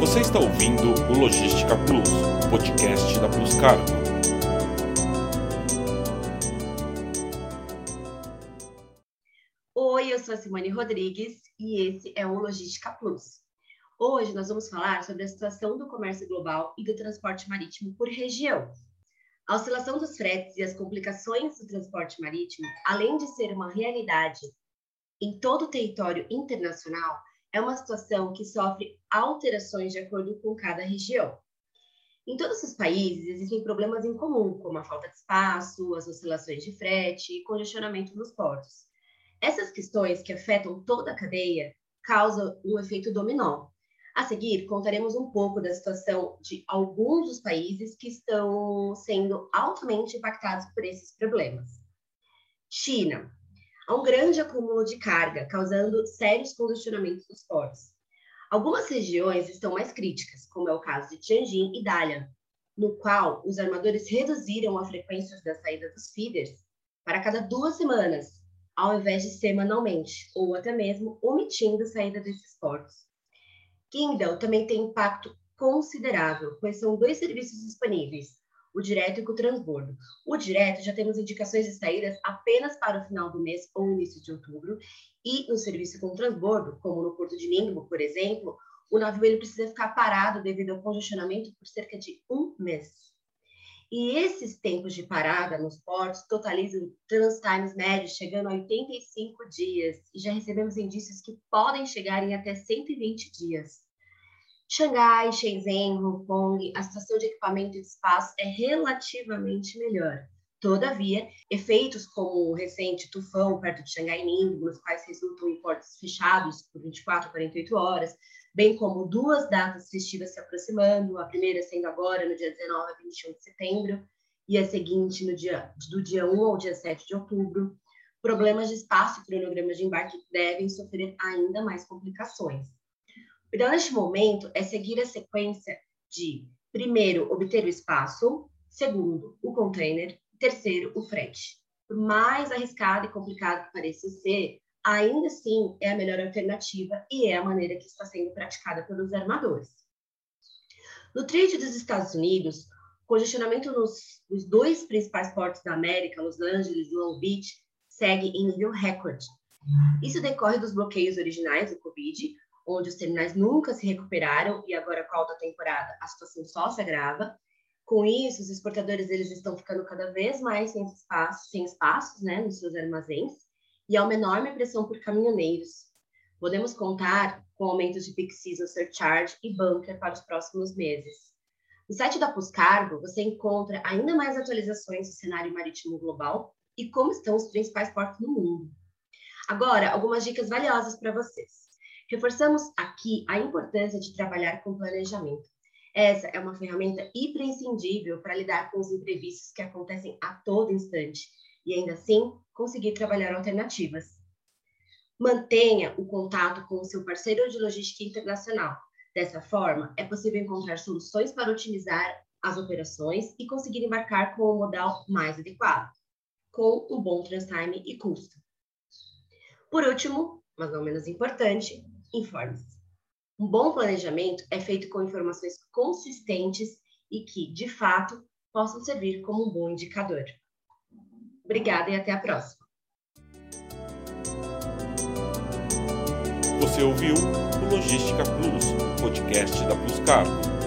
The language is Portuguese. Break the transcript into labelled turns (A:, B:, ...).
A: Você está ouvindo o Logística Plus, podcast da Plus Cargo.
B: Oi, eu sou a Simone Rodrigues e esse é o Logística Plus. Hoje nós vamos falar sobre a situação do comércio global e do transporte marítimo por região. A oscilação dos fretes e as complicações do transporte marítimo, além de ser uma realidade em todo o território internacional, é uma situação que sofre alterações de acordo com cada região. Em todos os países existem problemas em comum, como a falta de espaço, as oscilações de frete e congestionamento nos portos. Essas questões que afetam toda a cadeia causam um efeito dominó. A seguir, contaremos um pouco da situação de alguns dos países que estão sendo altamente impactados por esses problemas. China, Há um grande acúmulo de carga, causando sérios congestionamentos nos portos. Algumas regiões estão mais críticas, como é o caso de Tianjin e Dalian, no qual os armadores reduziram a frequência da saída dos feeders para cada duas semanas, ao invés de semanalmente, ou até mesmo omitindo a saída desses portos. Kindle também tem impacto considerável, pois são dois serviços disponíveis, o direto e com o transbordo. O direto já temos indicações de saídas apenas para o final do mês ou início de outubro, e no serviço com transbordo, como no Porto de Ningbo, por exemplo, o navio ele precisa ficar parado devido ao congestionamento por cerca de um mês. E esses tempos de parada nos portos totalizam trans times médios chegando a 85 dias, e já recebemos indícios que podem chegar em até 120 dias. Xangai, Shenzhen, Hong Kong, a situação de equipamento e de espaço é relativamente melhor. Todavia, efeitos como o recente tufão perto de Xangai Ningbo, nos quais resultam em portos fechados por 24 a 48 horas, bem como duas datas festivas se aproximando, a primeira sendo agora no dia 19 a 21 de setembro e a seguinte no dia, do dia 1 ao dia 7 de outubro, problemas de espaço e cronogramas de embarque devem sofrer ainda mais complicações. O ideal neste momento é seguir a sequência de, primeiro, obter o espaço, segundo, o container, terceiro, o frete. Por mais arriscado e complicado que pareça ser, ainda assim é a melhor alternativa e é a maneira que está sendo praticada pelos armadores. No trade dos Estados Unidos, congestionamento nos, nos dois principais portos da América, Los Angeles e Long Beach, segue em nível recorde. Isso decorre dos bloqueios originais do Covid, onde os terminais nunca se recuperaram e agora com a alta temporada a situação só se agrava. Com isso, os exportadores eles estão ficando cada vez mais sem espaço, sem espaços, né, nos seus armazéns e há uma enorme pressão por caminhoneiros. Podemos contar com aumentos de peak season surcharge e bunker para os próximos meses. No site da Puscargo, você encontra ainda mais atualizações do cenário marítimo global e como estão os principais portos no mundo. Agora, algumas dicas valiosas para vocês. Reforçamos aqui a importância de trabalhar com planejamento. Essa é uma ferramenta imprescindível para lidar com os imprevistos que acontecem a todo instante e ainda assim conseguir trabalhar alternativas. Mantenha o contato com o seu parceiro de logística internacional. Dessa forma, é possível encontrar soluções para otimizar as operações e conseguir embarcar com o modal mais adequado, com um bom transtime e custo. Por último, mas não menos importante, informe-se. Um bom planejamento é feito com informações consistentes e que, de fato, possam servir como um bom indicador. Obrigada e até a próxima.
A: Você ouviu o Logística Plus, podcast da Plus Cargo.